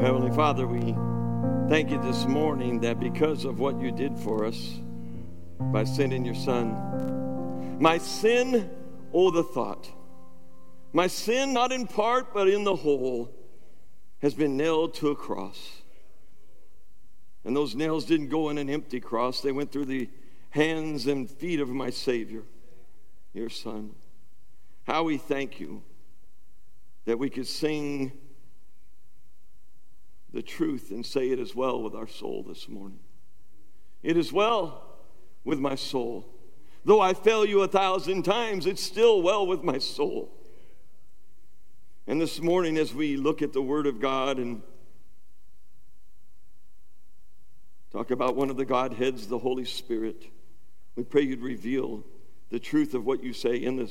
Well, Heavenly Father, we thank you this morning that because of what you did for us by sending your Son, my sin, oh, the thought, my sin, not in part, but in the whole, has been nailed to a cross. And those nails didn't go in an empty cross, they went through the hands and feet of my Savior, your Son. How we thank you that we could sing the truth and say it as well with our soul this morning. It is well with my soul. Though I fail you a thousand times, it's still well with my soul. And this morning, as we look at the Word of God and talk about one of the Godheads, the Holy Spirit, we pray you'd reveal the truth of what you say in the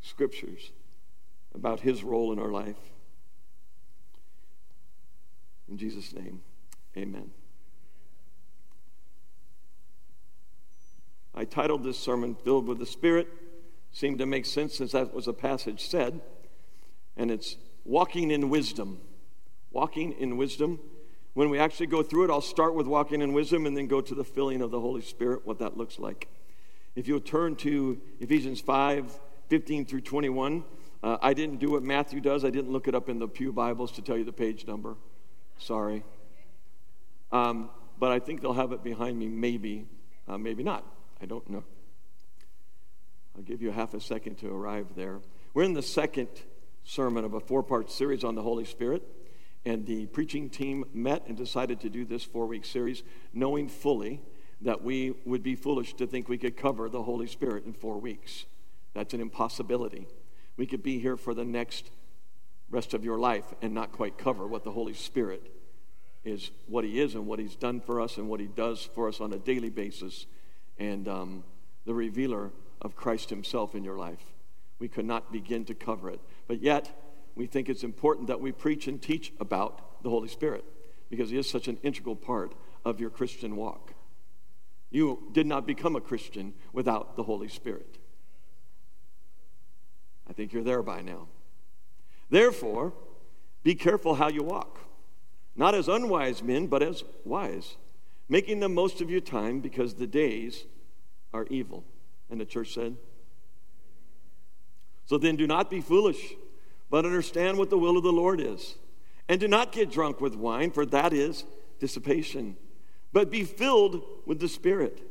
Scriptures about His role in our life. In Jesus' name, amen. I titled this sermon Filled with the Spirit. Seemed to make sense since that was a passage said. And it's walking in wisdom. Walking in wisdom. When we actually go through it, I'll start with walking in wisdom and then go to the filling of the Holy Spirit, what that looks like. If you'll turn to Ephesians 5 15 through 21, uh, I didn't do what Matthew does. I didn't look it up in the Pew Bibles to tell you the page number. Sorry. Um, but I think they'll have it behind me, maybe, uh, maybe not. I don't know. I'll give you half a second to arrive there. We're in the second sermon of a four part series on the Holy Spirit, and the preaching team met and decided to do this four week series, knowing fully that we would be foolish to think we could cover the Holy Spirit in four weeks. That's an impossibility. We could be here for the next rest of your life and not quite cover what the Holy Spirit is, what He is, and what He's done for us, and what He does for us on a daily basis, and um, the revealer of Christ Himself in your life. We could not begin to cover it. But yet, we think it's important that we preach and teach about the Holy Spirit because He is such an integral part of your Christian walk. You did not become a Christian without the Holy Spirit. I think you're there by now. Therefore, be careful how you walk, not as unwise men, but as wise, making the most of your time because the days are evil. And the church said, So then do not be foolish, but understand what the will of the Lord is. And do not get drunk with wine, for that is dissipation, but be filled with the Spirit,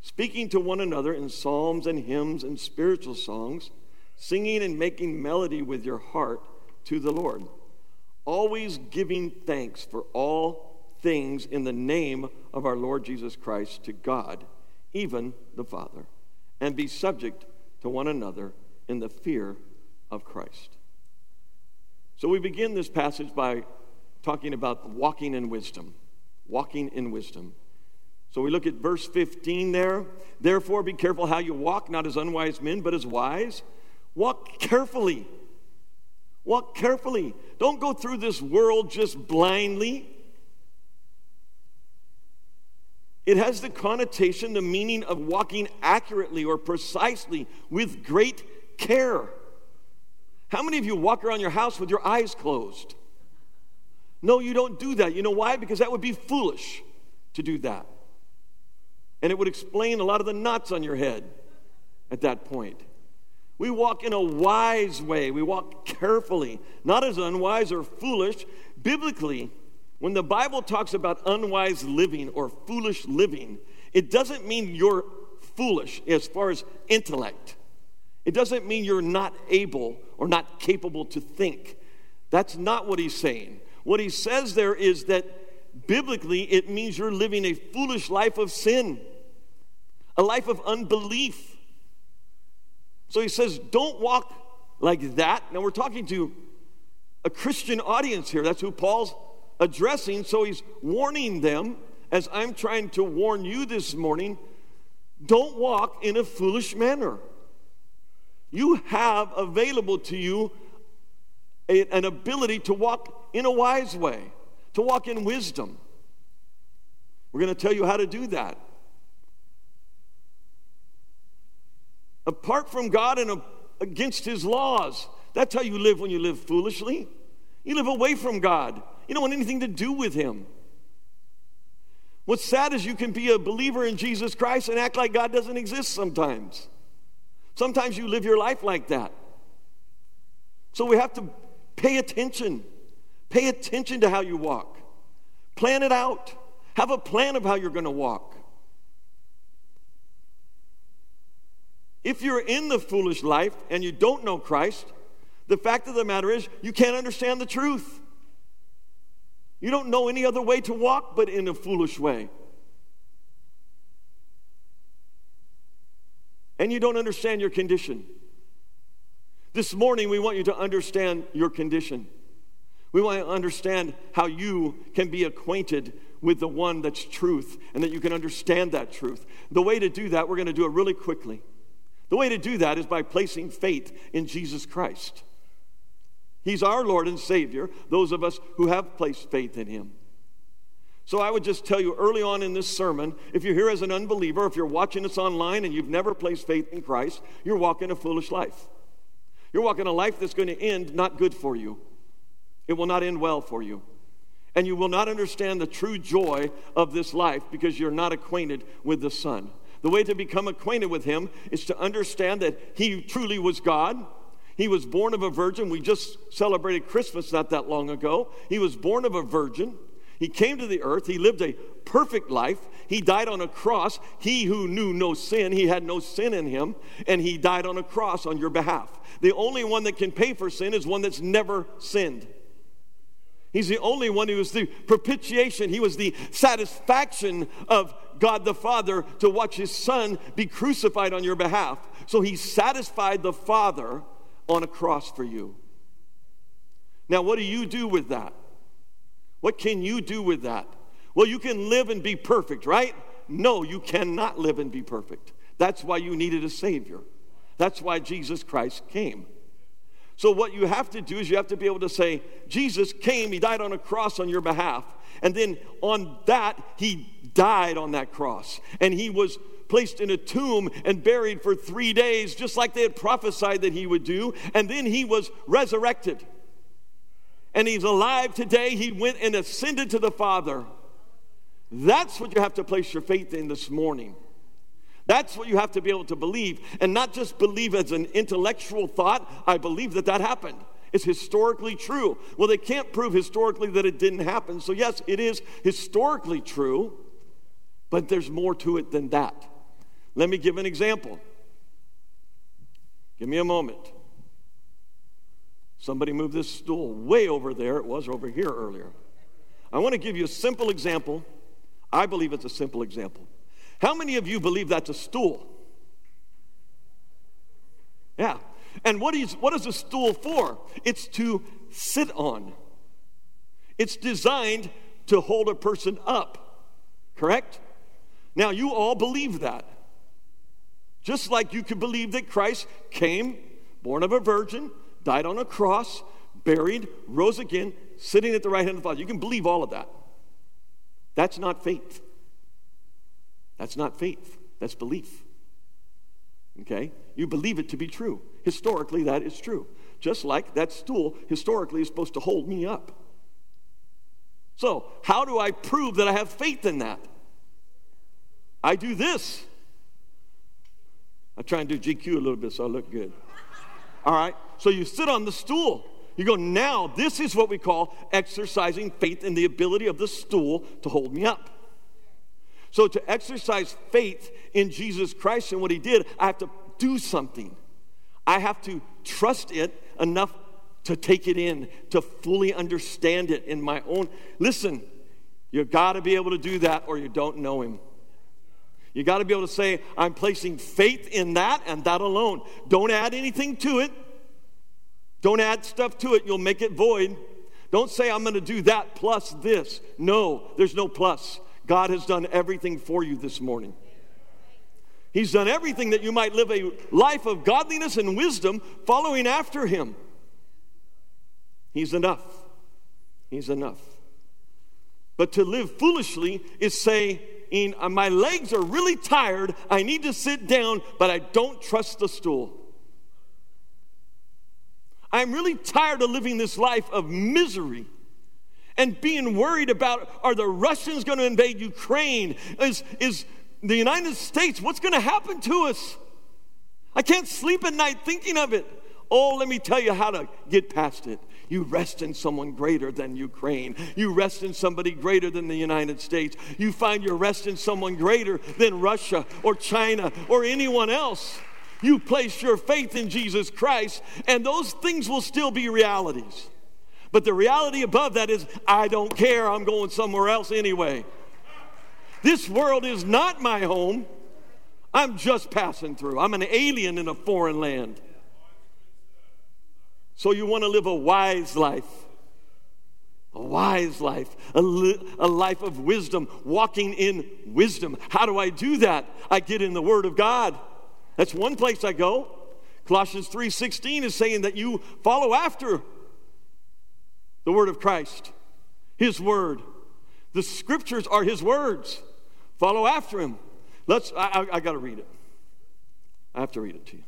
speaking to one another in psalms and hymns and spiritual songs, singing and making melody with your heart to the Lord, always giving thanks for all things in the name of our Lord Jesus Christ to God, even the Father, and be subject to one another in the fear of Christ. So we begin this passage by talking about walking in wisdom. Walking in wisdom. So we look at verse 15 there. Therefore, be careful how you walk, not as unwise men, but as wise. Walk carefully Walk carefully. Don't go through this world just blindly. It has the connotation, the meaning of walking accurately or precisely with great care. How many of you walk around your house with your eyes closed? No, you don't do that. You know why? Because that would be foolish to do that. And it would explain a lot of the knots on your head at that point. We walk in a wise way. We walk carefully, not as unwise or foolish. Biblically, when the Bible talks about unwise living or foolish living, it doesn't mean you're foolish as far as intellect. It doesn't mean you're not able or not capable to think. That's not what he's saying. What he says there is that biblically it means you're living a foolish life of sin, a life of unbelief so he says, don't walk like that. Now we're talking to a Christian audience here. That's who Paul's addressing. So he's warning them, as I'm trying to warn you this morning don't walk in a foolish manner. You have available to you a, an ability to walk in a wise way, to walk in wisdom. We're going to tell you how to do that. Apart from God and against His laws. That's how you live when you live foolishly. You live away from God. You don't want anything to do with him. What's sad is you can be a believer in Jesus Christ and act like God doesn't exist sometimes. Sometimes you live your life like that. So we have to pay attention. Pay attention to how you walk. Plan it out. Have a plan of how you're going to walk. If you're in the foolish life and you don't know Christ, the fact of the matter is you can't understand the truth. You don't know any other way to walk but in a foolish way. And you don't understand your condition. This morning, we want you to understand your condition. We want to understand how you can be acquainted with the one that's truth and that you can understand that truth. The way to do that, we're going to do it really quickly. The way to do that is by placing faith in Jesus Christ. He's our Lord and Savior, those of us who have placed faith in Him. So I would just tell you early on in this sermon if you're here as an unbeliever, if you're watching this online and you've never placed faith in Christ, you're walking a foolish life. You're walking a life that's going to end not good for you. It will not end well for you. And you will not understand the true joy of this life because you're not acquainted with the Son. The way to become acquainted with Him is to understand that He truly was God. He was born of a virgin. We just celebrated Christmas not that long ago. He was born of a virgin. He came to the earth. He lived a perfect life. He died on a cross. He who knew no sin, he had no sin in him, and he died on a cross on your behalf. The only one that can pay for sin is one that's never sinned. He's the only one who was the propitiation. He was the satisfaction of God the Father to watch his son be crucified on your behalf. So he satisfied the Father on a cross for you. Now, what do you do with that? What can you do with that? Well, you can live and be perfect, right? No, you cannot live and be perfect. That's why you needed a Savior. That's why Jesus Christ came. So, what you have to do is you have to be able to say, Jesus came, He died on a cross on your behalf. And then on that, He died on that cross. And He was placed in a tomb and buried for three days, just like they had prophesied that He would do. And then He was resurrected and he's alive today. He went and ascended to the Father. That's what you have to place your faith in this morning. That's what you have to be able to believe, and not just believe as an intellectual thought. I believe that that happened. It's historically true. Well, they can't prove historically that it didn't happen. So, yes, it is historically true, but there's more to it than that. Let me give an example. Give me a moment. Somebody moved this stool way over there. It was over here earlier. I want to give you a simple example. I believe it's a simple example. How many of you believe that's a stool? Yeah. And what is, what is a stool for? It's to sit on, it's designed to hold a person up, correct? Now, you all believe that. Just like you could believe that Christ came, born of a virgin, died on a cross, buried, rose again, sitting at the right hand of the Father. You can believe all of that. That's not faith. That's not faith. That's belief. Okay? You believe it to be true. Historically, that is true. Just like that stool historically is supposed to hold me up. So, how do I prove that I have faith in that? I do this. I try and do GQ a little bit so I look good. All right? So you sit on the stool. You go, now this is what we call exercising faith in the ability of the stool to hold me up. So to exercise faith in Jesus Christ and what he did, I have to do something. I have to trust it enough to take it in, to fully understand it in my own. Listen, you got to be able to do that or you don't know him. You got to be able to say, I'm placing faith in that and that alone. Don't add anything to it. Don't add stuff to it, you'll make it void. Don't say, I'm going to do that plus this. No, there's no plus. God has done everything for you this morning. He's done everything that you might live a life of godliness and wisdom following after Him. He's enough. He's enough. But to live foolishly is saying, uh, My legs are really tired. I need to sit down, but I don't trust the stool. I'm really tired of living this life of misery. And being worried about are the Russians going to invade Ukraine? Is, is the United States, what's going to happen to us? I can't sleep at night thinking of it. Oh, let me tell you how to get past it. You rest in someone greater than Ukraine. You rest in somebody greater than the United States. You find your rest in someone greater than Russia or China or anyone else. You place your faith in Jesus Christ, and those things will still be realities. But the reality above that is, I don't care. I'm going somewhere else anyway. This world is not my home. I'm just passing through. I'm an alien in a foreign land. So you want to live a wise life. A wise life, a, li- a life of wisdom, walking in wisdom. How do I do that? I get in the Word of God. That's one place I go. Colossians 3:16 is saying that you follow after the word of Christ, his word. The scriptures are his words. Follow after him. Let's I, I, I got to read it. I have to read it to you.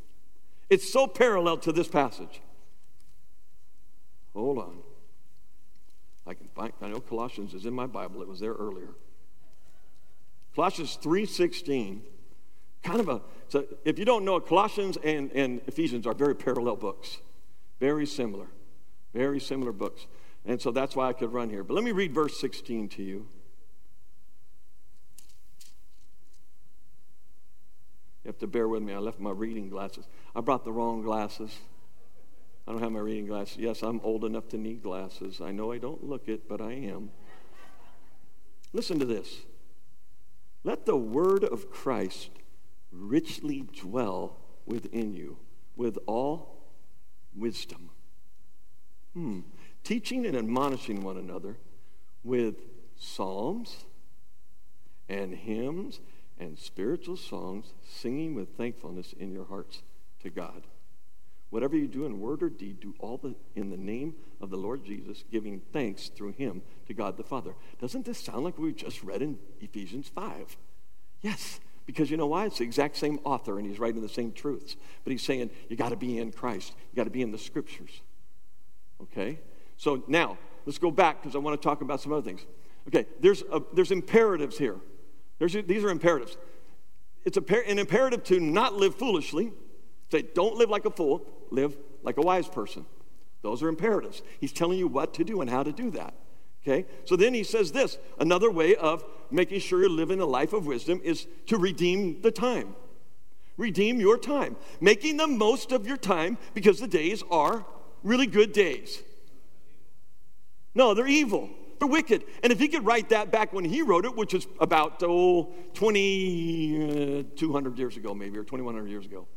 It's so parallel to this passage. Hold on. I can find I know Colossians is in my Bible. It was there earlier. Colossians 3:16 kind of a so if you don't know it, Colossians and, and Ephesians are very parallel books. Very similar. Very similar books. And so that's why I could run here. But let me read verse 16 to you. You have to bear with me. I left my reading glasses. I brought the wrong glasses. I don't have my reading glasses. Yes, I'm old enough to need glasses. I know I don't look it, but I am. Listen to this. Let the word of Christ richly dwell within you with all wisdom. Hmm teaching and admonishing one another with psalms and hymns and spiritual songs, singing with thankfulness in your hearts to God. Whatever you do in word or deed, do all the, in the name of the Lord Jesus, giving thanks through him to God the Father. Doesn't this sound like we just read in Ephesians 5? Yes, because you know why? It's the exact same author and he's writing the same truths. But he's saying you got to be in Christ, you got to be in the scriptures. Okay? So now, let's go back because I want to talk about some other things. Okay, there's, a, there's imperatives here. There's, these are imperatives. It's a, an imperative to not live foolishly. Say, don't live like a fool, live like a wise person. Those are imperatives. He's telling you what to do and how to do that. Okay? So then he says this another way of making sure you're living a life of wisdom is to redeem the time. Redeem your time. Making the most of your time because the days are really good days. No, they're evil. They're wicked. And if he could write that back when he wrote it, which is about, oh, 2,200 uh, years ago, maybe, or 2,100 years ago.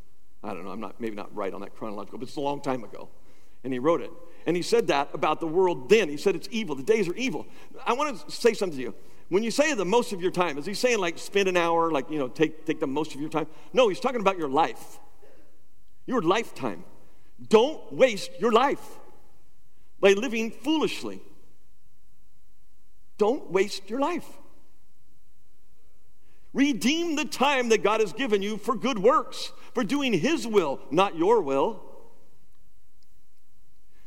I don't know. I'm not, maybe not right on that chronological, but it's a long time ago. And he wrote it. And he said that about the world then. He said it's evil. The days are evil. I want to say something to you. When you say the most of your time, is he saying like spend an hour, like, you know, take, take the most of your time? No, he's talking about your life, your lifetime. Don't waste your life by living foolishly. Don't waste your life. Redeem the time that God has given you for good works, for doing His will, not your will.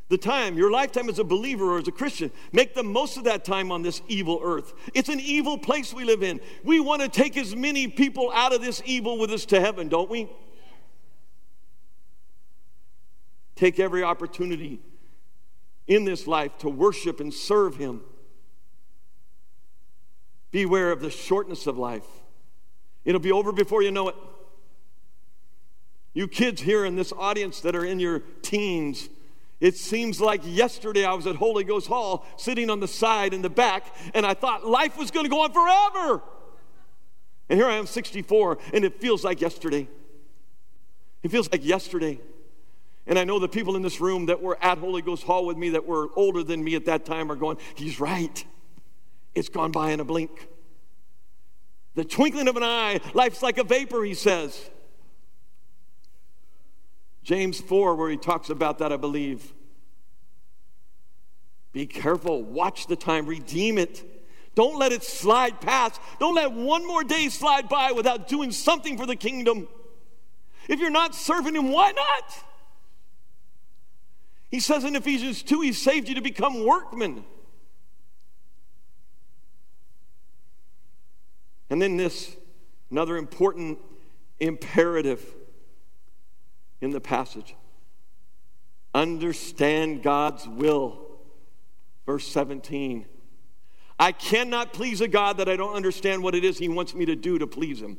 The time, your lifetime as a believer or as a Christian, make the most of that time on this evil earth. It's an evil place we live in. We want to take as many people out of this evil with us to heaven, don't we? Take every opportunity in this life to worship and serve Him. Beware of the shortness of life. It'll be over before you know it. You kids here in this audience that are in your teens, it seems like yesterday I was at Holy Ghost Hall sitting on the side in the back, and I thought life was going to go on forever. And here I am, 64, and it feels like yesterday. It feels like yesterday. And I know the people in this room that were at Holy Ghost Hall with me that were older than me at that time are going, He's right. It's gone by in a blink. The twinkling of an eye, life's like a vapor, he says. James 4, where he talks about that, I believe. Be careful, watch the time, redeem it. Don't let it slide past. Don't let one more day slide by without doing something for the kingdom. If you're not serving him, why not? He says in Ephesians 2, he saved you to become workmen And then this, another important imperative in the passage understand God's will. Verse 17. I cannot please a God that I don't understand what it is He wants me to do to please Him.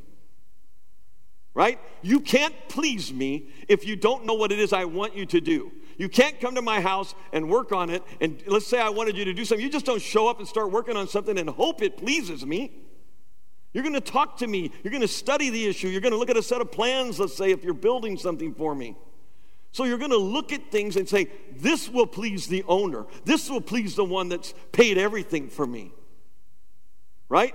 Right? You can't please me if you don't know what it is I want you to do. You can't come to my house and work on it. And let's say I wanted you to do something. You just don't show up and start working on something and hope it pleases me. You're going to talk to me. You're going to study the issue. You're going to look at a set of plans, let's say, if you're building something for me. So you're going to look at things and say, this will please the owner. This will please the one that's paid everything for me. Right?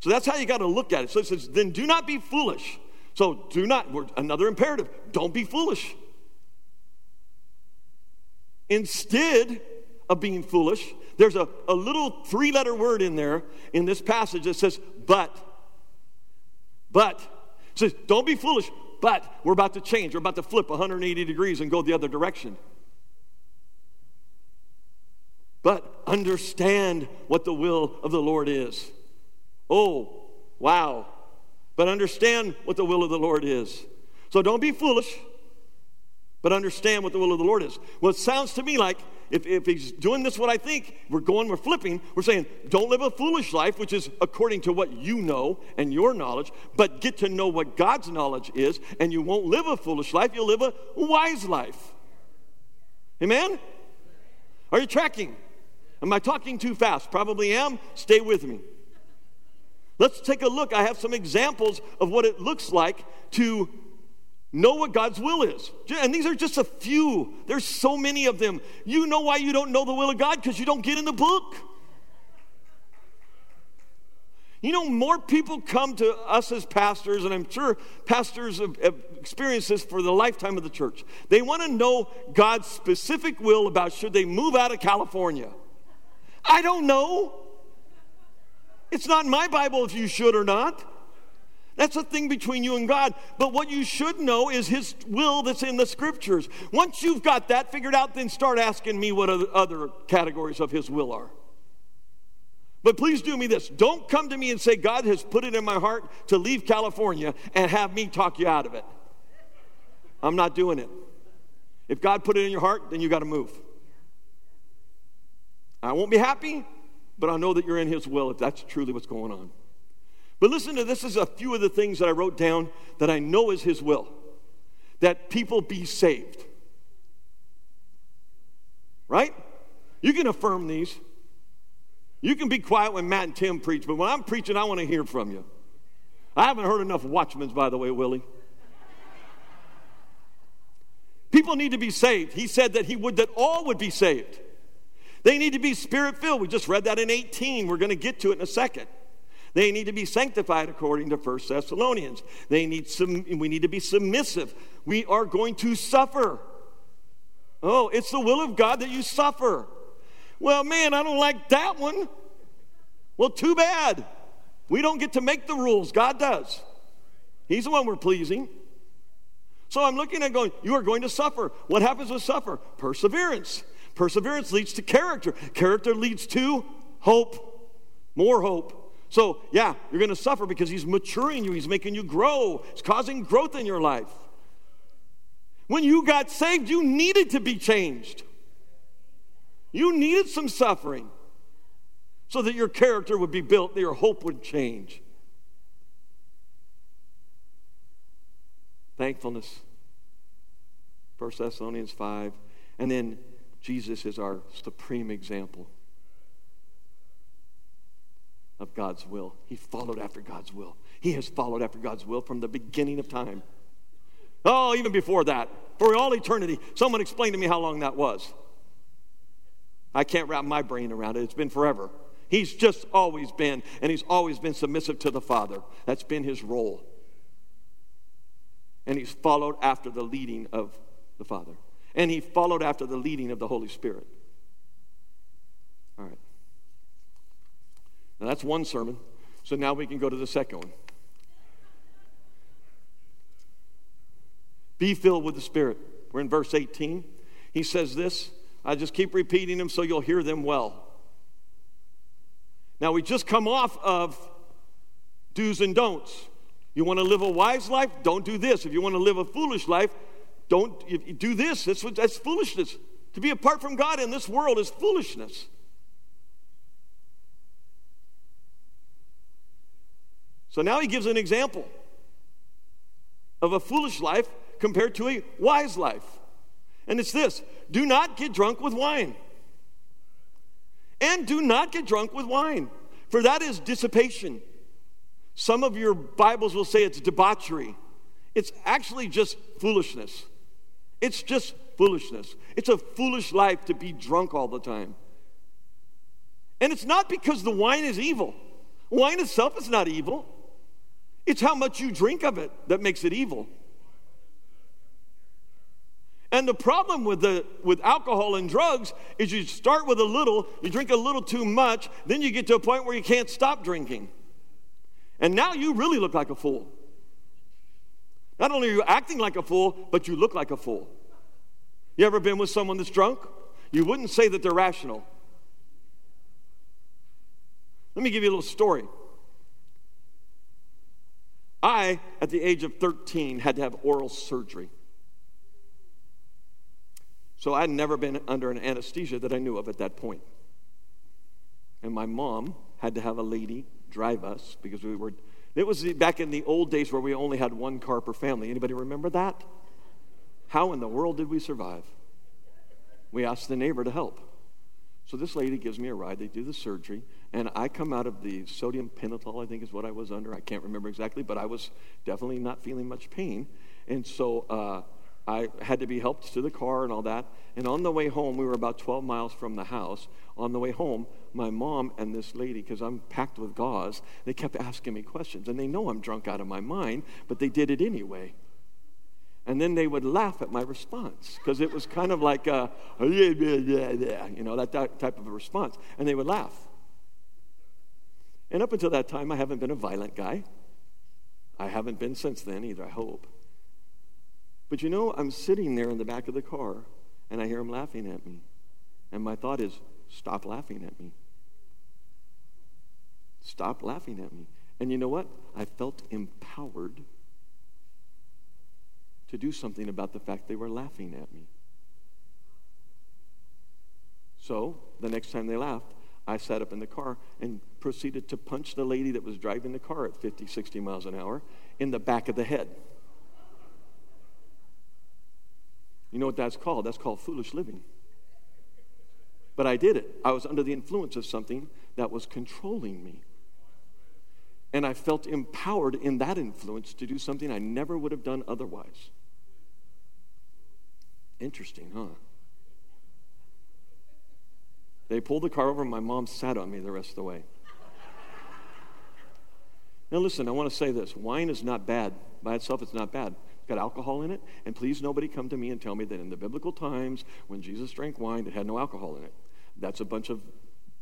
So that's how you got to look at it. So it says, then do not be foolish. So do not, another imperative, don't be foolish. Instead of being foolish, there's a, a little three letter word in there in this passage that says, but. But. It says, don't be foolish, but we're about to change. We're about to flip 180 degrees and go the other direction. But understand what the will of the Lord is. Oh, wow. But understand what the will of the Lord is. So don't be foolish, but understand what the will of the Lord is. Well, it sounds to me like if, if he's doing this, what I think, we're going, we're flipping, we're saying, don't live a foolish life, which is according to what you know and your knowledge, but get to know what God's knowledge is, and you won't live a foolish life, you'll live a wise life. Amen? Are you tracking? Am I talking too fast? Probably am. Stay with me. Let's take a look. I have some examples of what it looks like to know what God's will is. And these are just a few. There's so many of them. You know why you don't know the will of God? Because you don't get in the book. You know, more people come to us as pastors, and I'm sure pastors have, have experienced this for the lifetime of the church. They want to know God's specific will about should they move out of California. I don't know. It's not in my Bible if you should or not. That's a thing between you and God. But what you should know is His will that's in the scriptures. Once you've got that figured out, then start asking me what other categories of His will are. But please do me this. Don't come to me and say, God has put it in my heart to leave California and have me talk you out of it. I'm not doing it. If God put it in your heart, then you got to move. I won't be happy, but I know that you're in His will if that's truly what's going on. But listen to this is a few of the things that I wrote down that I know is His will that people be saved. Right? You can affirm these. You can be quiet when Matt and Tim preach, but when I'm preaching, I want to hear from you. I haven't heard enough watchmen, by the way, Willie. People need to be saved. He said that he would that all would be saved. They need to be spirit filled. We just read that in 18. We're going to get to it in a second. They need to be sanctified according to 1 Thessalonians. They need some, we need to be submissive. We are going to suffer. Oh, it's the will of God that you suffer. Well, man, I don't like that one. Well, too bad. We don't get to make the rules, God does. He's the one we're pleasing. So I'm looking at going, you are going to suffer. What happens with suffer? Perseverance. Perseverance leads to character. Character leads to hope. More hope. So, yeah, you're going to suffer because he's maturing you, he's making you grow, he's causing growth in your life. When you got saved, you needed to be changed. You needed some suffering so that your character would be built, that your hope would change. Thankfulness. 1 Thessalonians 5. And then Jesus is our supreme example of God's will. He followed after God's will. He has followed after God's will from the beginning of time. Oh, even before that, for all eternity. Someone explained to me how long that was. I can't wrap my brain around it. It's been forever. He's just always been, and he's always been submissive to the Father. That's been his role. And he's followed after the leading of the Father and he followed after the leading of the Holy Spirit. All right. Now that's one sermon. So now we can go to the second one. Be filled with the Spirit. We're in verse 18. He says this. I just keep repeating them so you'll hear them well. Now, we just come off of do's and don'ts. You want to live a wise life? Don't do this. If you want to live a foolish life, don't do this. That's, that's foolishness. To be apart from God in this world is foolishness. So now he gives an example of a foolish life compared to a wise life. And it's this do not get drunk with wine. And do not get drunk with wine, for that is dissipation. Some of your Bibles will say it's debauchery. It's actually just foolishness. It's just foolishness. It's a foolish life to be drunk all the time. And it's not because the wine is evil. Wine itself is not evil. It's how much you drink of it that makes it evil. And the problem with, the, with alcohol and drugs is you start with a little, you drink a little too much, then you get to a point where you can't stop drinking. And now you really look like a fool. Not only are you acting like a fool, but you look like a fool. You ever been with someone that's drunk? You wouldn't say that they're rational. Let me give you a little story. I, at the age of 13, had to have oral surgery. So I'd never been under an anesthesia that I knew of at that point. And my mom had to have a lady drive us because we were it was back in the old days where we only had one car per family. Anybody remember that? How in the world did we survive? We asked the neighbor to help. So this lady gives me a ride. They do the surgery, and I come out of the sodium pentothal, I think is what I was under. I can't remember exactly, but I was definitely not feeling much pain. And so uh, I had to be helped to the car and all that. And on the way home, we were about 12 miles from the house. On the way home, my mom and this lady, because I'm packed with gauze, they kept asking me questions. And they know I'm drunk out of my mind, but they did it anyway. And then they would laugh at my response because it was kind of like, a, you know, that type of a response. And they would laugh. And up until that time, I haven't been a violent guy. I haven't been since then either, I hope. But you know, I'm sitting there in the back of the car and I hear them laughing at me. And my thought is, stop laughing at me. Stop laughing at me. And you know what? I felt empowered to do something about the fact they were laughing at me. So, the next time they laughed, I sat up in the car and proceeded to punch the lady that was driving the car at 50, 60 miles an hour in the back of the head. You know what that's called? That's called foolish living. But I did it. I was under the influence of something that was controlling me. And I felt empowered in that influence to do something I never would have done otherwise. Interesting, huh? They pulled the car over, and my mom sat on me the rest of the way. Now, listen, I want to say this wine is not bad. By itself, it's not bad. It's got alcohol in it. And please, nobody come to me and tell me that in the biblical times, when Jesus drank wine, it had no alcohol in it. That's a bunch of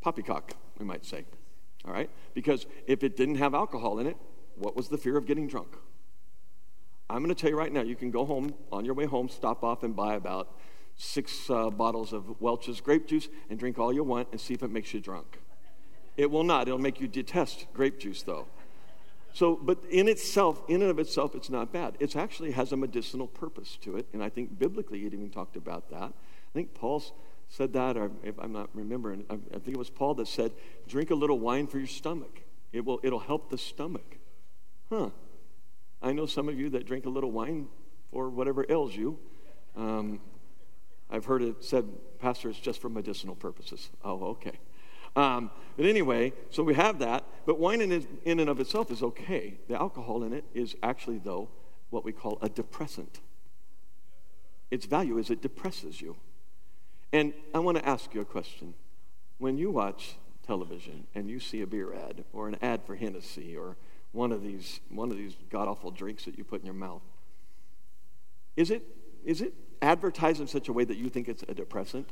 poppycock, we might say. All right? Because if it didn't have alcohol in it, what was the fear of getting drunk? I'm going to tell you right now, you can go home, on your way home, stop off and buy about six uh, bottles of Welch's grape juice and drink all you want and see if it makes you drunk. It will not. It'll make you detest grape juice, though. So, but in itself, in and of itself, it's not bad. It actually has a medicinal purpose to it, and I think biblically it even talked about that. I think Paul said that, or if I'm not remembering, I think it was Paul that said, "Drink a little wine for your stomach. It will. It'll help the stomach." Huh. I know some of you that drink a little wine for whatever ails you. Um, I've heard it said, Pastor, it's just for medicinal purposes. Oh, okay. Um, but anyway, so we have that. But wine in, in and of itself is okay. The alcohol in it is actually, though, what we call a depressant. Its value is it depresses you. And I want to ask you a question. When you watch television and you see a beer ad or an ad for Hennessy or one of these, one of these god awful drinks that you put in your mouth. Is it, is it advertised in such a way that you think it's a depressant?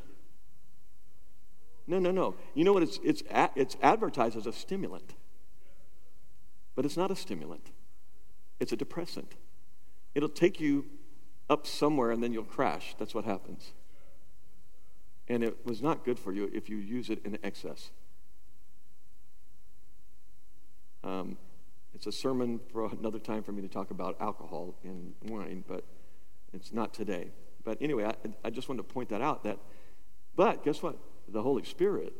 No, no, no. You know what? It's, it's, it's advertised as a stimulant, but it's not a stimulant, it's a depressant. It'll take you up somewhere and then you'll crash. That's what happens. And it was not good for you if you use it in excess. Um, It's a sermon for another time for me to talk about alcohol and wine, but it's not today. But anyway, I, I just wanted to point that out that, but guess what? The Holy Spirit,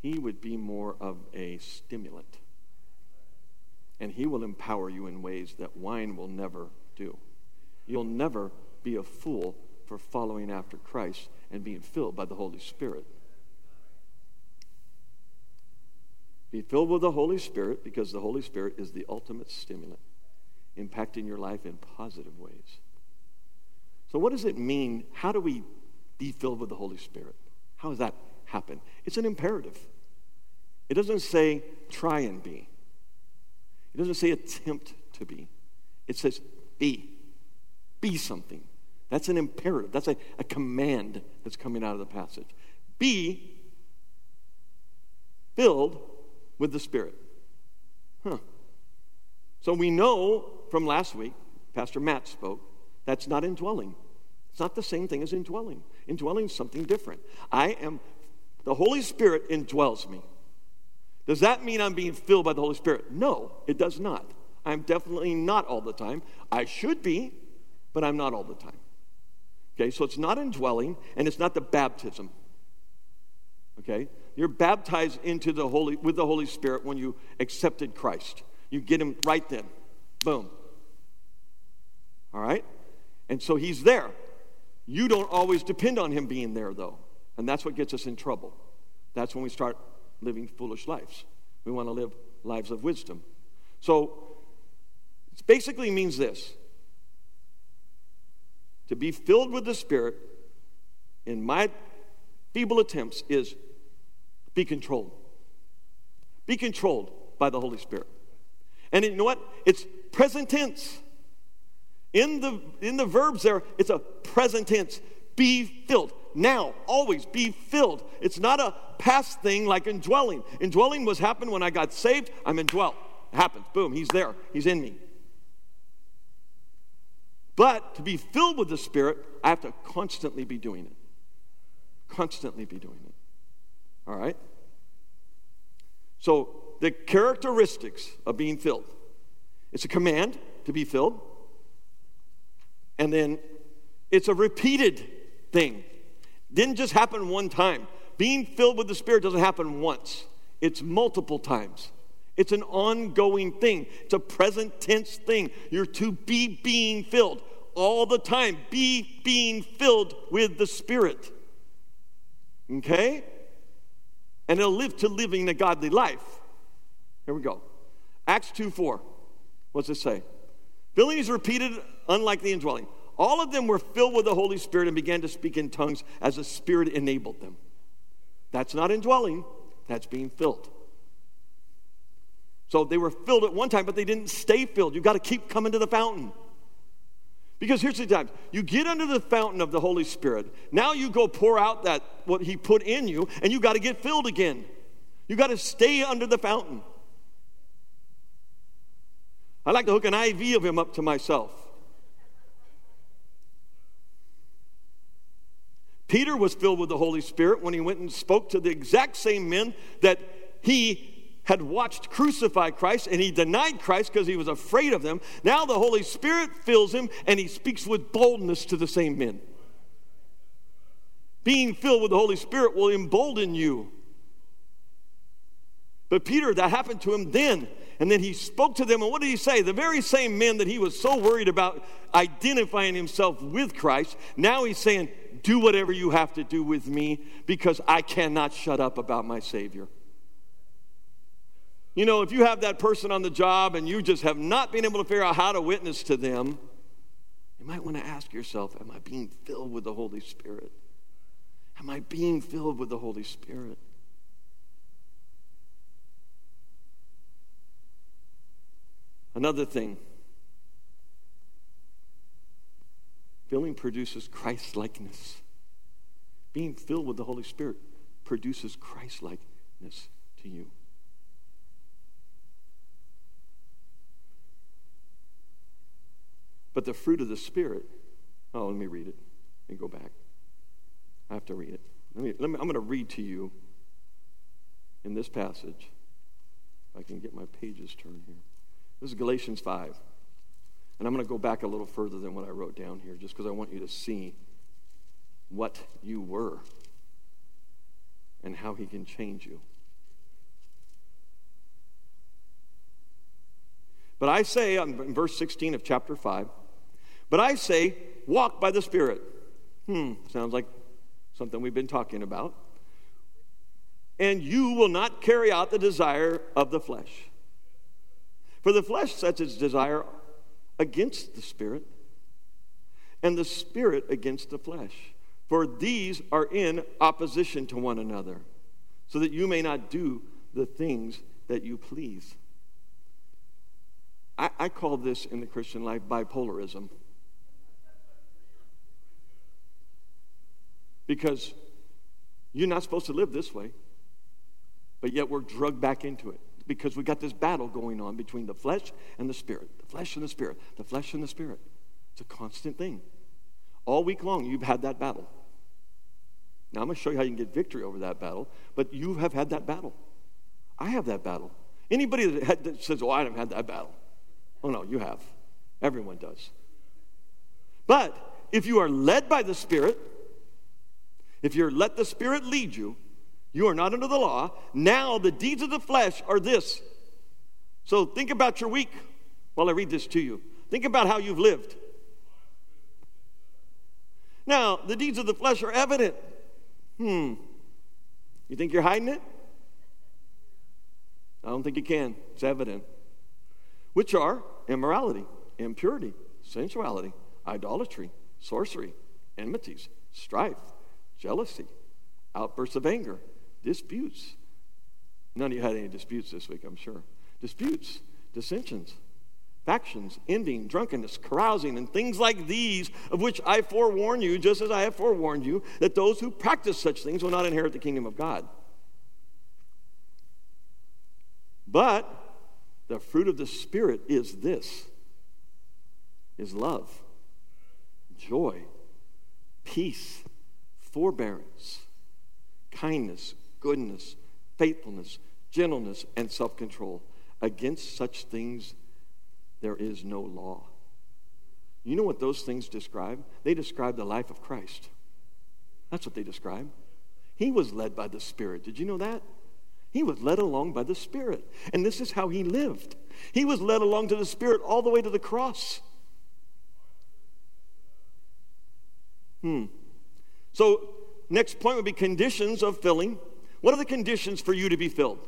He would be more of a stimulant. And He will empower you in ways that wine will never do. You'll never be a fool for following after Christ and being filled by the Holy Spirit. Be filled with the Holy Spirit because the Holy Spirit is the ultimate stimulant, impacting your life in positive ways. So, what does it mean? How do we be filled with the Holy Spirit? How does that happen? It's an imperative. It doesn't say try and be, it doesn't say attempt to be. It says be. Be something. That's an imperative. That's a, a command that's coming out of the passage. Be filled with the Spirit. Huh. So we know from last week, Pastor Matt spoke, that's not indwelling. It's not the same thing as indwelling. Indwelling is something different. I am, the Holy Spirit indwells me. Does that mean I'm being filled by the Holy Spirit? No, it does not. I'm definitely not all the time. I should be, but I'm not all the time. Okay, so it's not indwelling and it's not the baptism. Okay? You're baptized into the Holy with the Holy Spirit when you accepted Christ. You get him right then. Boom. All right? And so he's there. You don't always depend on him being there though. And that's what gets us in trouble. That's when we start living foolish lives. We want to live lives of wisdom. So it basically means this. To be filled with the Spirit in my feeble attempts is be controlled. Be controlled by the Holy Spirit. And you know what? It's present tense. In the, in the verbs there, it's a present tense. Be filled. Now, always be filled. It's not a past thing like indwelling. Indwelling was happened when I got saved. I'm indwelt. It happens. Boom. He's there. He's in me. But to be filled with the Spirit, I have to constantly be doing it. Constantly be doing it. All right? So, the characteristics of being filled it's a command to be filled, and then it's a repeated thing. Didn't just happen one time. Being filled with the Spirit doesn't happen once, it's multiple times. It's an ongoing thing. It's a present tense thing. You're to be being filled all the time. Be being filled with the Spirit. Okay? and they'll live to living a godly life. Here we go. Acts 2 4. What's it say? Filling is repeated, unlike the indwelling. All of them were filled with the Holy Spirit and began to speak in tongues as the Spirit enabled them. That's not indwelling, that's being filled. So they were filled at one time, but they didn't stay filled. You've got to keep coming to the fountain. Because here's the time you get under the fountain of the Holy Spirit. Now you go pour out that what He put in you, and you got to get filled again. You got to stay under the fountain. I like to hook an IV of Him up to myself. Peter was filled with the Holy Spirit when he went and spoke to the exact same men that he had watched crucify Christ and he denied Christ because he was afraid of them. Now the Holy Spirit fills him and he speaks with boldness to the same men. Being filled with the Holy Spirit will embolden you. But Peter, that happened to him then. And then he spoke to them, and what did he say? The very same men that he was so worried about identifying himself with Christ, now he's saying, Do whatever you have to do with me because I cannot shut up about my Savior. You know, if you have that person on the job and you just have not been able to figure out how to witness to them, you might want to ask yourself Am I being filled with the Holy Spirit? Am I being filled with the Holy Spirit? Another thing filling produces Christ likeness. Being filled with the Holy Spirit produces Christ likeness to you. But the fruit of the Spirit, oh, let me read it. Me go back. I have to read it. Let me, let me, I'm going to read to you in this passage If I can get my pages turned here. This is Galatians 5. And I'm going to go back a little further than what I wrote down here just because I want you to see what you were and how he can change you. But I say, in verse 16 of chapter 5, but I say, walk by the Spirit. Hmm, sounds like something we've been talking about. And you will not carry out the desire of the flesh. For the flesh sets its desire against the Spirit, and the Spirit against the flesh. For these are in opposition to one another, so that you may not do the things that you please. I, I call this in the Christian life bipolarism. Because you're not supposed to live this way, but yet we're drugged back into it because we got this battle going on between the flesh and the spirit. The flesh and the spirit. The flesh and the spirit. It's a constant thing. All week long, you've had that battle. Now, I'm going to show you how you can get victory over that battle, but you have had that battle. I have that battle. Anybody that, had, that says, Oh, I haven't had that battle, Oh, no, you have. Everyone does. But if you are led by the Spirit, if you're let the Spirit lead you, you are not under the law. Now the deeds of the flesh are this. So think about your week while I read this to you. Think about how you've lived. Now, the deeds of the flesh are evident. Hmm. You think you're hiding it? I don't think you can. It's evident which are immorality, impurity, sensuality, idolatry, sorcery, enmities, strife, jealousy, outbursts of anger, disputes. None of you had any disputes this week, I'm sure. Disputes, dissensions, factions, envying, drunkenness, carousing, and things like these, of which I forewarn you, just as I have forewarned you, that those who practice such things will not inherit the kingdom of God. But the fruit of the Spirit is this is love, joy, peace, forbearance, kindness, goodness, faithfulness, gentleness, and self control. Against such things there is no law. You know what those things describe? They describe the life of Christ. That's what they describe. He was led by the Spirit. Did you know that? He was led along by the Spirit. And this is how he lived. He was led along to the Spirit all the way to the cross. Hmm. So, next point would be conditions of filling. What are the conditions for you to be filled?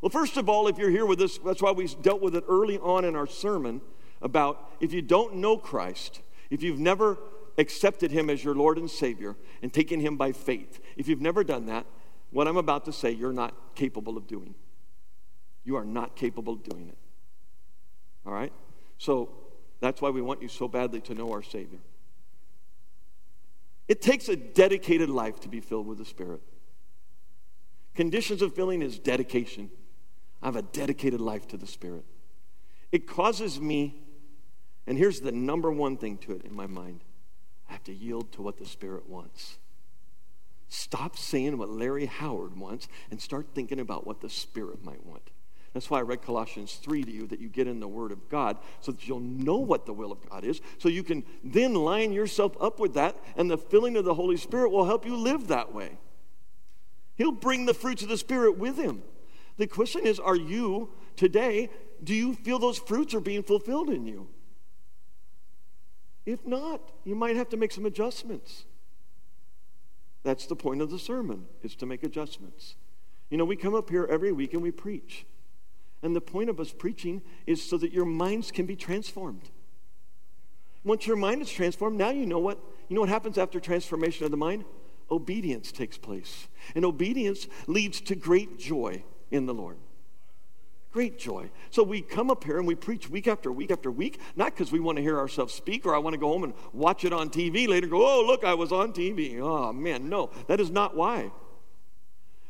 Well, first of all, if you're here with us, that's why we dealt with it early on in our sermon about if you don't know Christ, if you've never accepted him as your Lord and Savior and taken him by faith, if you've never done that, what I'm about to say, you're not capable of doing. You are not capable of doing it. All right? So that's why we want you so badly to know our Savior. It takes a dedicated life to be filled with the Spirit. Conditions of filling is dedication. I have a dedicated life to the Spirit. It causes me, and here's the number one thing to it in my mind I have to yield to what the Spirit wants. Stop saying what Larry Howard wants and start thinking about what the Spirit might want. That's why I read Colossians 3 to you that you get in the Word of God so that you'll know what the will of God is, so you can then line yourself up with that, and the filling of the Holy Spirit will help you live that way. He'll bring the fruits of the Spirit with Him. The question is are you today, do you feel those fruits are being fulfilled in you? If not, you might have to make some adjustments. That's the point of the sermon, is to make adjustments. You know, we come up here every week and we preach. And the point of us preaching is so that your minds can be transformed. Once your mind is transformed, now you know what you know what happens after transformation of the mind? Obedience takes place. And obedience leads to great joy in the Lord. Great joy. So we come up here and we preach week after week after week, not because we want to hear ourselves speak or I want to go home and watch it on TV later go, oh, look, I was on TV. Oh, man, no, that is not why.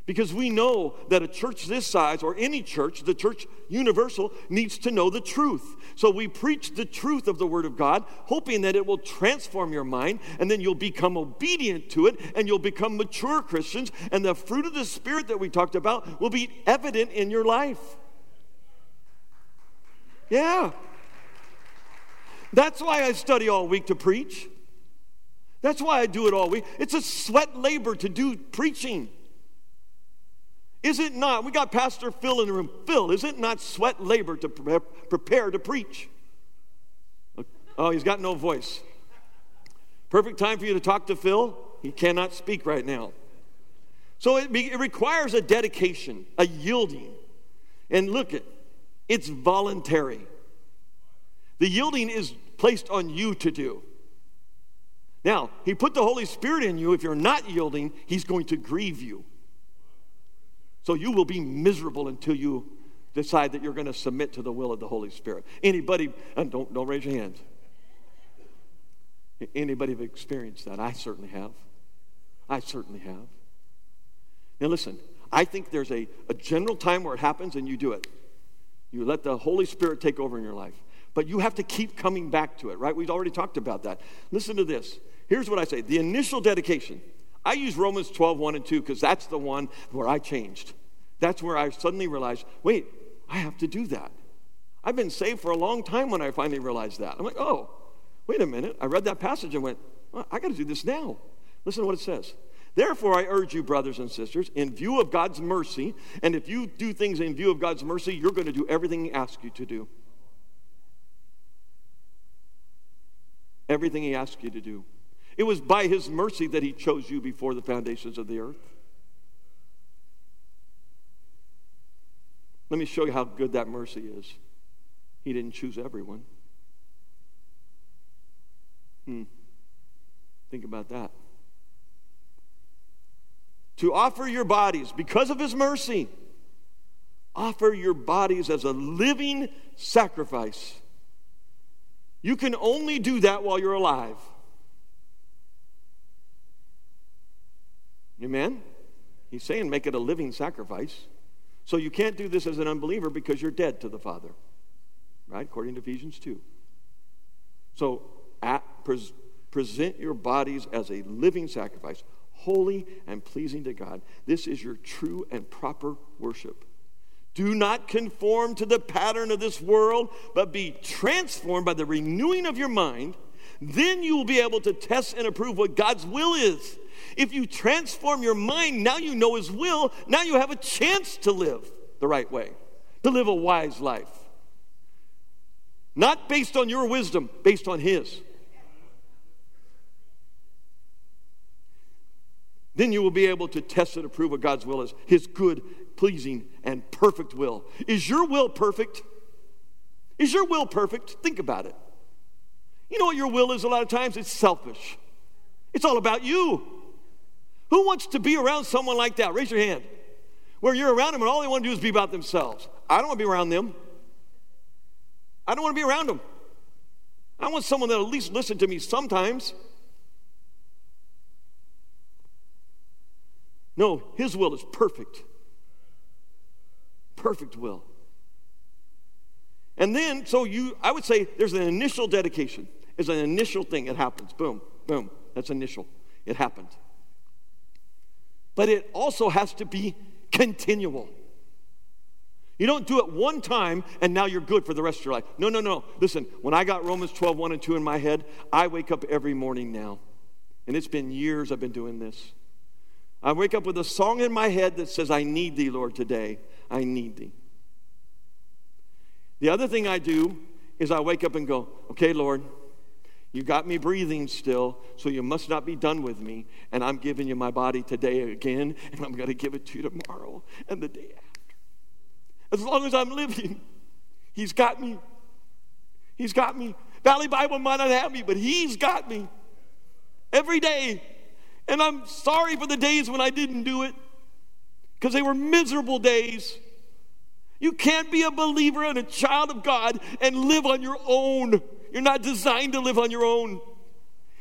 Because we know that a church this size, or any church, the church universal, needs to know the truth. So we preach the truth of the Word of God, hoping that it will transform your mind, and then you'll become obedient to it, and you'll become mature Christians, and the fruit of the Spirit that we talked about will be evident in your life. Yeah. That's why I study all week to preach. That's why I do it all week. It's a sweat labor to do preaching. Is it not? We got Pastor Phil in the room. Phil, is it not sweat labor to pre- prepare to preach? Oh, he's got no voice. Perfect time for you to talk to Phil. He cannot speak right now. So it, be, it requires a dedication, a yielding. And look it, it's voluntary. The yielding is placed on you to do. Now, he put the Holy Spirit in you. If you're not yielding, he's going to grieve you. So you will be miserable until you decide that you're going to submit to the will of the Holy Spirit. Anybody, and don't, don't raise your hand. Anybody have experienced that? I certainly have. I certainly have. Now listen, I think there's a, a general time where it happens and you do it. You let the Holy Spirit take over in your life. But you have to keep coming back to it, right? We've already talked about that. Listen to this. Here's what I say the initial dedication. I use Romans 12, 1 and 2 because that's the one where I changed. That's where I suddenly realized wait, I have to do that. I've been saved for a long time when I finally realized that. I'm like, oh, wait a minute. I read that passage and went, well, I got to do this now. Listen to what it says. Therefore, I urge you, brothers and sisters, in view of God's mercy, and if you do things in view of God's mercy, you're going to do everything He asks you to do. Everything He asks you to do. It was by His mercy that He chose you before the foundations of the earth. Let me show you how good that mercy is. He didn't choose everyone. Hmm. Think about that. To offer your bodies, because of his mercy, offer your bodies as a living sacrifice. You can only do that while you're alive. Amen? He's saying make it a living sacrifice. So you can't do this as an unbeliever because you're dead to the Father, right? According to Ephesians 2. So at, pres, present your bodies as a living sacrifice, holy and pleasing to God. This is your true and proper worship. Do not conform to the pattern of this world, but be transformed by the renewing of your mind. Then you will be able to test and approve what God's will is. If you transform your mind, now you know His will. Now you have a chance to live the right way, to live a wise life. Not based on your wisdom, based on His. Then you will be able to test and approve what God's will is His good, pleasing, and perfect will. Is your will perfect? Is your will perfect? Think about it. You know what your will is a lot of times? It's selfish, it's all about you. Who wants to be around someone like that? Raise your hand. Where you're around them and all they want to do is be about themselves. I don't want to be around them. I don't want to be around them. I want someone that'll at least listen to me sometimes. No, His will is perfect. Perfect will. And then, so you, I would say there's an initial dedication. It's an initial thing. It happens. Boom, boom. That's initial. It happened. But it also has to be continual. You don't do it one time and now you're good for the rest of your life. No, no, no. Listen, when I got Romans 12, 1 and 2 in my head, I wake up every morning now. And it's been years I've been doing this. I wake up with a song in my head that says, I need thee, Lord, today. I need thee. The other thing I do is I wake up and go, okay, Lord, you got me breathing still, so you must not be done with me. And I'm giving you my body today again, and I'm going to give it to you tomorrow and the day after. As long as I'm living, He's got me. He's got me. Valley Bible might not have me, but He's got me every day. And I'm sorry for the days when I didn't do it because they were miserable days. You can't be a believer and a child of God and live on your own. You're not designed to live on your own.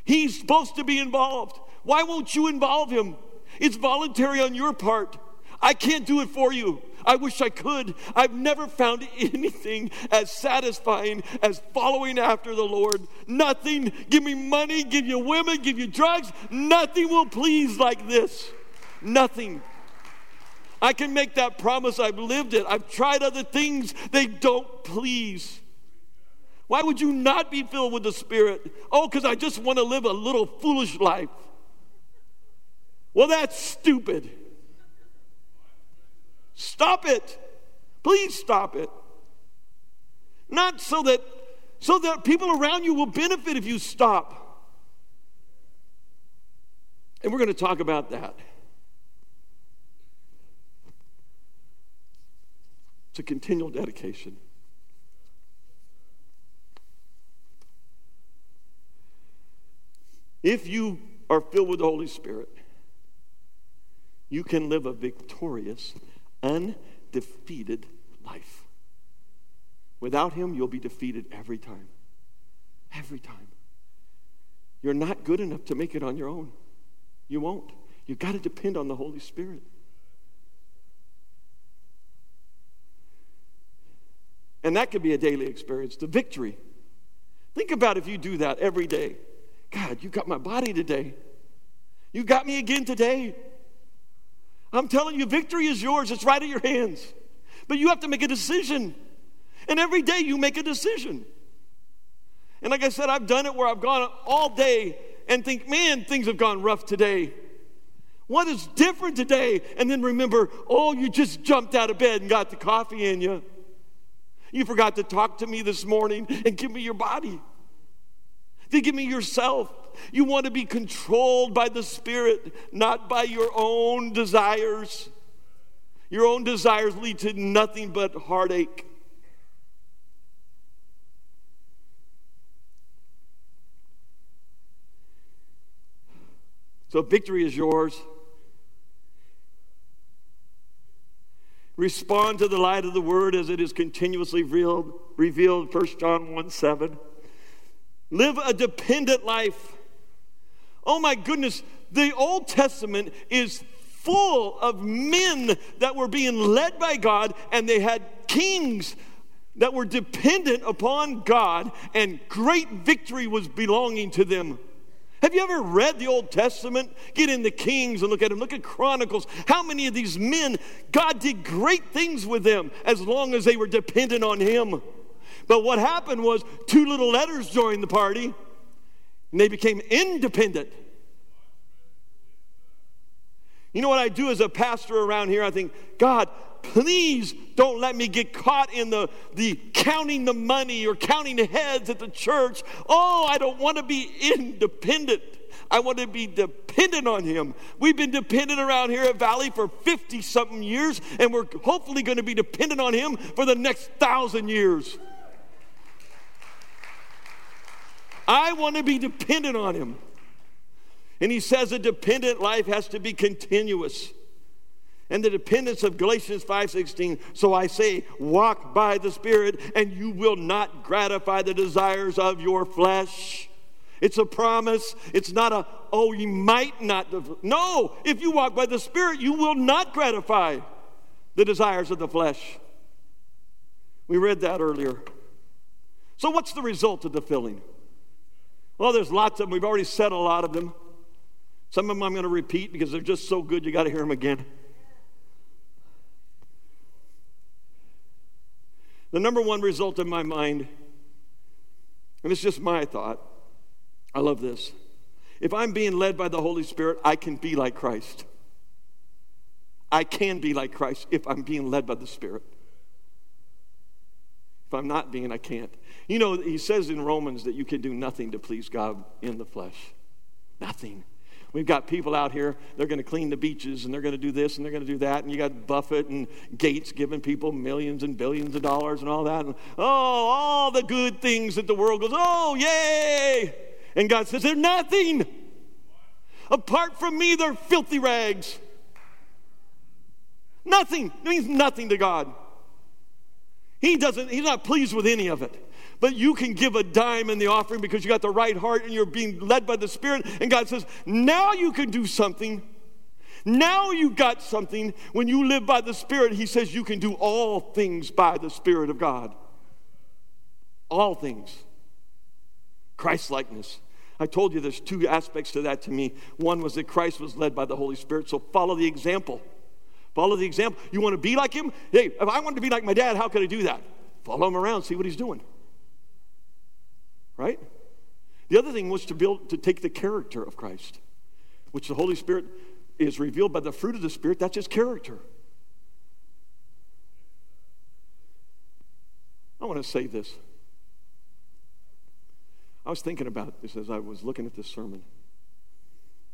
He's supposed to be involved. Why won't you involve him? It's voluntary on your part. I can't do it for you. I wish I could. I've never found anything as satisfying as following after the Lord. Nothing, give me money, give you women, give you drugs. Nothing will please like this. Nothing. I can make that promise. I've lived it. I've tried other things, they don't please. Why would you not be filled with the Spirit? Oh, because I just want to live a little foolish life. Well, that's stupid. Stop it. Please stop it. Not so that so that people around you will benefit if you stop. And we're going to talk about that. It's a continual dedication. If you are filled with the Holy Spirit, you can live a victorious, undefeated life. Without Him, you'll be defeated every time. Every time. You're not good enough to make it on your own. You won't. You've got to depend on the Holy Spirit. And that could be a daily experience, the victory. Think about if you do that every day. God, you got my body today. You got me again today. I'm telling you, victory is yours. It's right at your hands. But you have to make a decision. And every day you make a decision. And like I said, I've done it where I've gone all day and think, man, things have gone rough today. What is different today? And then remember, oh, you just jumped out of bed and got the coffee in you. You forgot to talk to me this morning and give me your body to give me yourself. You want to be controlled by the Spirit, not by your own desires. Your own desires lead to nothing but heartache. So, victory is yours. Respond to the light of the word as it is continuously revealed, revealed 1 John 1 7. Live a dependent life. Oh my goodness, the Old Testament is full of men that were being led by God, and they had kings that were dependent upon God, and great victory was belonging to them. Have you ever read the Old Testament? Get in the Kings and look at them. Look at Chronicles. How many of these men, God did great things with them as long as they were dependent on Him. But what happened was two little letters joined the party and they became independent. You know what I do as a pastor around here? I think, God, please don't let me get caught in the, the counting the money or counting the heads at the church. Oh, I don't want to be independent. I want to be dependent on Him. We've been dependent around here at Valley for 50 something years, and we're hopefully going to be dependent on Him for the next thousand years. I want to be dependent on Him. And he says a dependent life has to be continuous. And the dependence of Galatians 5:16, so I say, walk by the Spirit, and you will not gratify the desires of your flesh. It's a promise. It's not a, oh, you might not. No, if you walk by the Spirit, you will not gratify the desires of the flesh. We read that earlier. So, what's the result of the filling? Well, there's lots of them. We've already said a lot of them. Some of them I'm going to repeat because they're just so good, you got to hear them again. The number one result in my mind, and it's just my thought, I love this. If I'm being led by the Holy Spirit, I can be like Christ. I can be like Christ if I'm being led by the Spirit. If I'm not being, I can't. You know, he says in Romans that you can do nothing to please God in the flesh. Nothing. We've got people out here, they're going to clean the beaches and they're going to do this and they're going to do that. And you got Buffett and Gates giving people millions and billions of dollars and all that. And, oh, all the good things that the world goes, oh, yay. And God says, they're nothing. Apart from me, they're filthy rags. Nothing. It means nothing to God. He doesn't, he's not pleased with any of it. But you can give a dime in the offering because you got the right heart and you're being led by the Spirit. And God says, now you can do something. Now you got something. When you live by the Spirit, He says you can do all things by the Spirit of God. All things. Christ likeness. I told you there's two aspects to that to me. One was that Christ was led by the Holy Spirit, so follow the example. Follow the example. You want to be like him? Hey, if I wanted to be like my dad, how could I do that? Follow him around, see what he's doing. Right? The other thing was to build to take the character of Christ, which the Holy Spirit is revealed by the fruit of the Spirit. That's his character. I want to say this. I was thinking about this as I was looking at this sermon.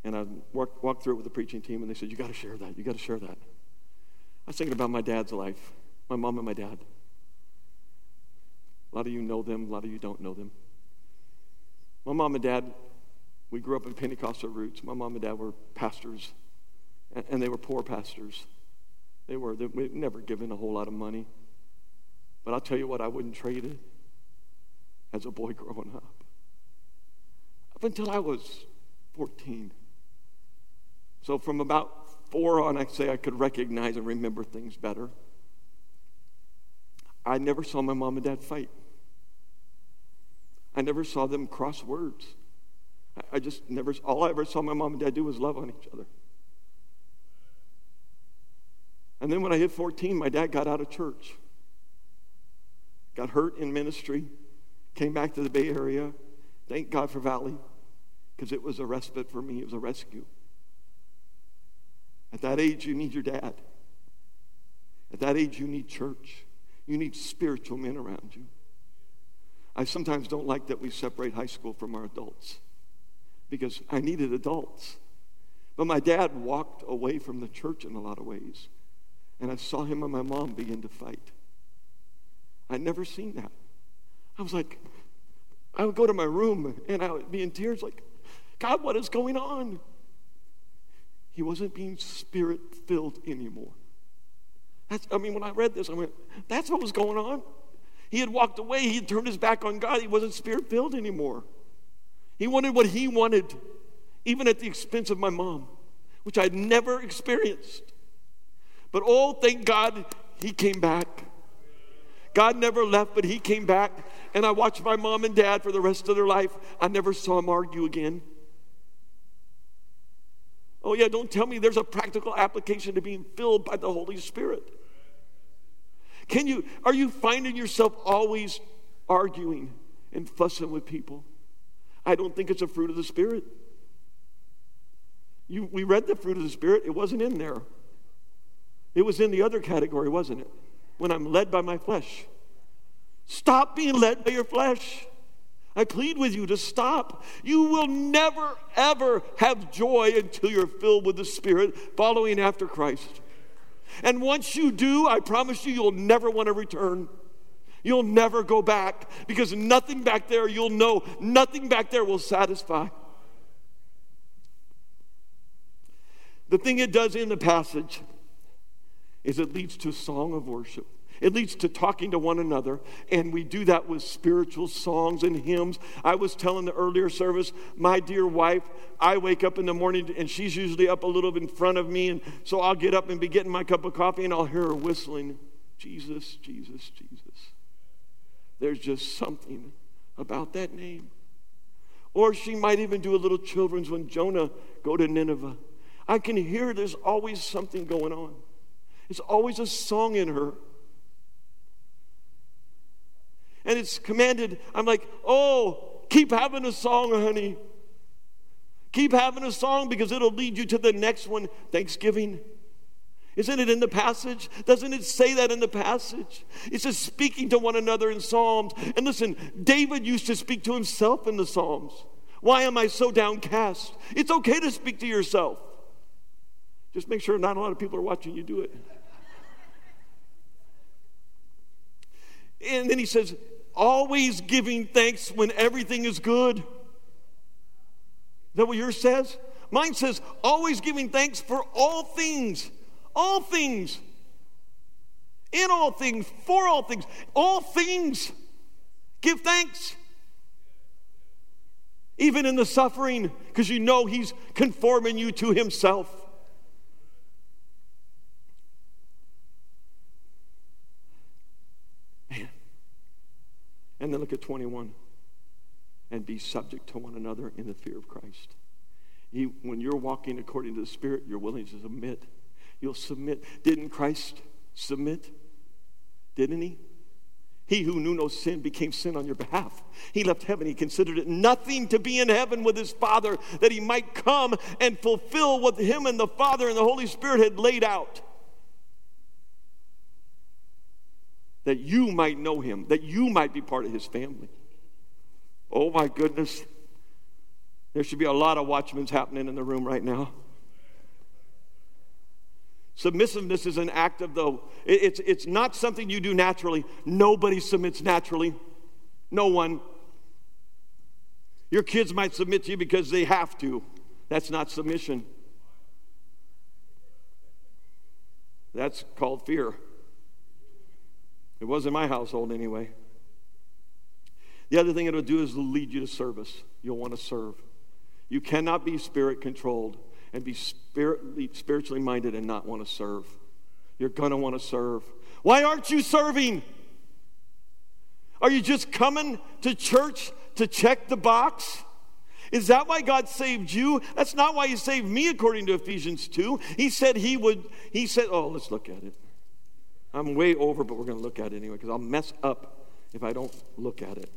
And I walked, walked through it with the preaching team, and they said, You got to share that. You got to share that. I was thinking about my dad's life, my mom and my dad. A lot of you know them, a lot of you don't know them. My mom and dad, we grew up in Pentecostal roots. My mom and dad were pastors, and they were poor pastors. They were, they never given a whole lot of money. But I'll tell you what, I wouldn't trade it as a boy growing up. Up until I was 14. So from about four on, I'd say I could recognize and remember things better. I never saw my mom and dad fight. I never saw them cross words. I just never, all I ever saw my mom and dad do was love on each other. And then when I hit 14, my dad got out of church, got hurt in ministry, came back to the Bay Area. Thank God for Valley, because it was a respite for me, it was a rescue. At that age, you need your dad. At that age, you need church. You need spiritual men around you. I sometimes don't like that we separate high school from our adults because I needed adults. But my dad walked away from the church in a lot of ways. And I saw him and my mom begin to fight. I'd never seen that. I was like, I would go to my room and I would be in tears, like, God, what is going on? He wasn't being spirit filled anymore. That's, I mean, when I read this, I went, that's what was going on. He had walked away. He had turned his back on God. He wasn't spirit filled anymore. He wanted what he wanted, even at the expense of my mom, which I'd never experienced. But oh, thank God he came back. God never left, but he came back. And I watched my mom and dad for the rest of their life. I never saw them argue again. Oh, yeah, don't tell me there's a practical application to being filled by the Holy Spirit. Can you, are you finding yourself always arguing and fussing with people? I don't think it's a fruit of the Spirit. You, we read the fruit of the Spirit, it wasn't in there. It was in the other category, wasn't it? When I'm led by my flesh. Stop being led by your flesh. I plead with you to stop. You will never, ever have joy until you're filled with the Spirit, following after Christ. And once you do, I promise you, you'll never want to return. You'll never go back because nothing back there, you'll know, nothing back there will satisfy. The thing it does in the passage is it leads to a song of worship. It leads to talking to one another, and we do that with spiritual songs and hymns. I was telling the earlier service, my dear wife, I wake up in the morning and she's usually up a little in front of me, and so I'll get up and be getting my cup of coffee, and I'll hear her whistling, Jesus, Jesus, Jesus. There's just something about that name. Or she might even do a little children's when Jonah go to Nineveh. I can hear there's always something going on. There's always a song in her and it's commanded. I'm like, oh, keep having a song, honey. Keep having a song because it'll lead you to the next one Thanksgiving. Isn't it in the passage? Doesn't it say that in the passage? It says speaking to one another in Psalms. And listen, David used to speak to himself in the Psalms. Why am I so downcast? It's okay to speak to yourself. Just make sure not a lot of people are watching you do it. And then he says, always giving thanks when everything is good. Is that what yours says? Mine says, always giving thanks for all things. All things. In all things, for all things. All things. Give thanks. Even in the suffering, because you know He's conforming you to Himself. Look at 21. And be subject to one another in the fear of Christ. When you're walking according to the Spirit, you're willing to submit. You'll submit. Didn't Christ submit? Didn't he? He who knew no sin became sin on your behalf. He left heaven. He considered it nothing to be in heaven with his Father that he might come and fulfill what him and the Father and the Holy Spirit had laid out. That you might know him, that you might be part of his family. Oh my goodness. There should be a lot of watchmen happening in the room right now. Submissiveness is an act of the, it's, it's not something you do naturally. Nobody submits naturally. No one. Your kids might submit to you because they have to. That's not submission. That's called fear. It was in my household anyway. The other thing it'll do is lead you to service. You'll want to serve. You cannot be spirit controlled and be spiritually minded and not want to serve. You're going to want to serve. Why aren't you serving? Are you just coming to church to check the box? Is that why God saved you? That's not why He saved me, according to Ephesians 2. He said He would, He said, oh, let's look at it. I'm way over, but we're going to look at it anyway because I'll mess up if I don't look at it.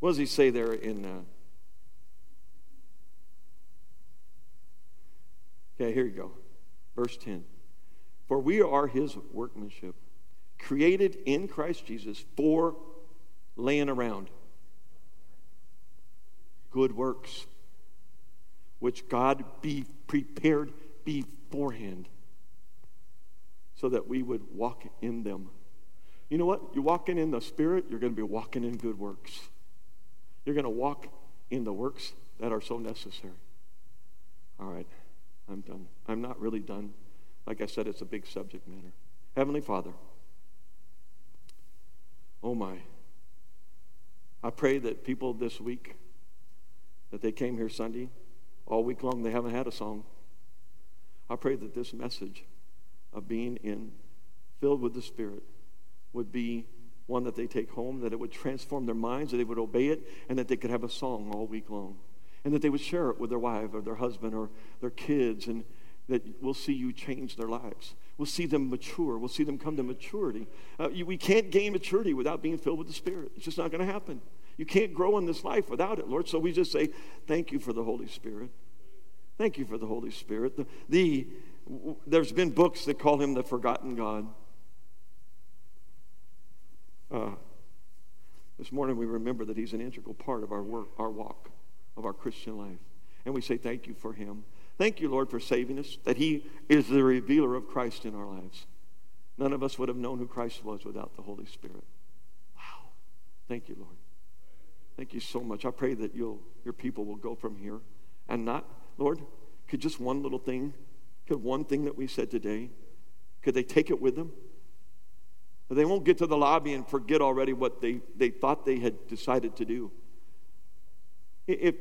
What does He say there in uh, Okay, here you go. Verse 10. For we are his workmanship, created in Christ Jesus for laying around good works, which God be prepared beforehand so that we would walk in them. You know what? You're walking in the Spirit, you're going to be walking in good works. You're going to walk in the works that are so necessary. All right. I'm done. I'm not really done. Like I said, it's a big subject matter. Heavenly Father, oh my. I pray that people this week, that they came here Sunday, all week long, they haven't had a song. I pray that this message of being in, filled with the Spirit, would be one that they take home, that it would transform their minds, that they would obey it, and that they could have a song all week long and that they would share it with their wife or their husband or their kids, and that we'll see you change their lives. We'll see them mature. We'll see them come to maturity. Uh, you, we can't gain maturity without being filled with the Spirit. It's just not going to happen. You can't grow in this life without it, Lord. So we just say, Thank you for the Holy Spirit. Thank you for the Holy Spirit. The, the there's been books that call him the forgotten God. Uh, this morning we remember that he's an integral part of our work, our walk of our Christian life. And we say thank you for him. Thank you, Lord, for saving us, that he is the revealer of Christ in our lives. None of us would have known who Christ was without the Holy Spirit. Wow. Thank you, Lord. Thank you so much. I pray that you'll, your people will go from here and not, Lord, could just one little thing, could one thing that we said today, could they take it with them? They won't get to the lobby and forget already what they, they thought they had decided to do if,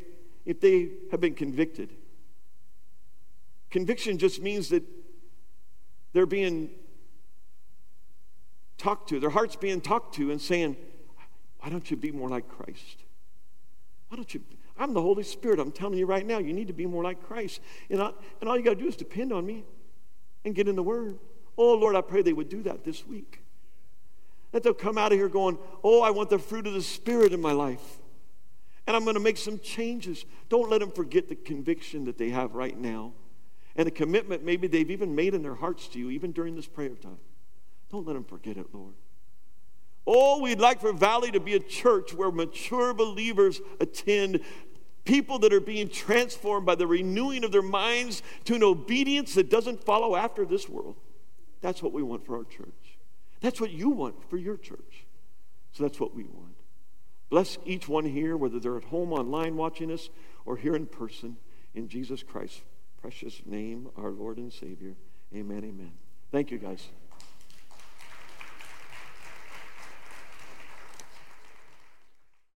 if they have been convicted. Conviction just means that they're being talked to, their heart's being talked to, and saying, Why don't you be more like Christ? Why don't you? I'm the Holy Spirit. I'm telling you right now, you need to be more like Christ. And, I, and all you got to do is depend on me and get in the Word. Oh, Lord, I pray they would do that this week. That they'll come out of here going, Oh, I want the fruit of the Spirit in my life and I'm going to make some changes. Don't let them forget the conviction that they have right now and the commitment maybe they've even made in their hearts to you, even during this prayer time. Don't let them forget it, Lord. Oh, we'd like for Valley to be a church where mature believers attend, people that are being transformed by the renewing of their minds to an obedience that doesn't follow after this world. That's what we want for our church. That's what you want for your church. So that's what we want. Bless each one here, whether they're at home online watching us or here in person, in Jesus Christ's precious name, our Lord and Savior. Amen, amen. Thank you, guys.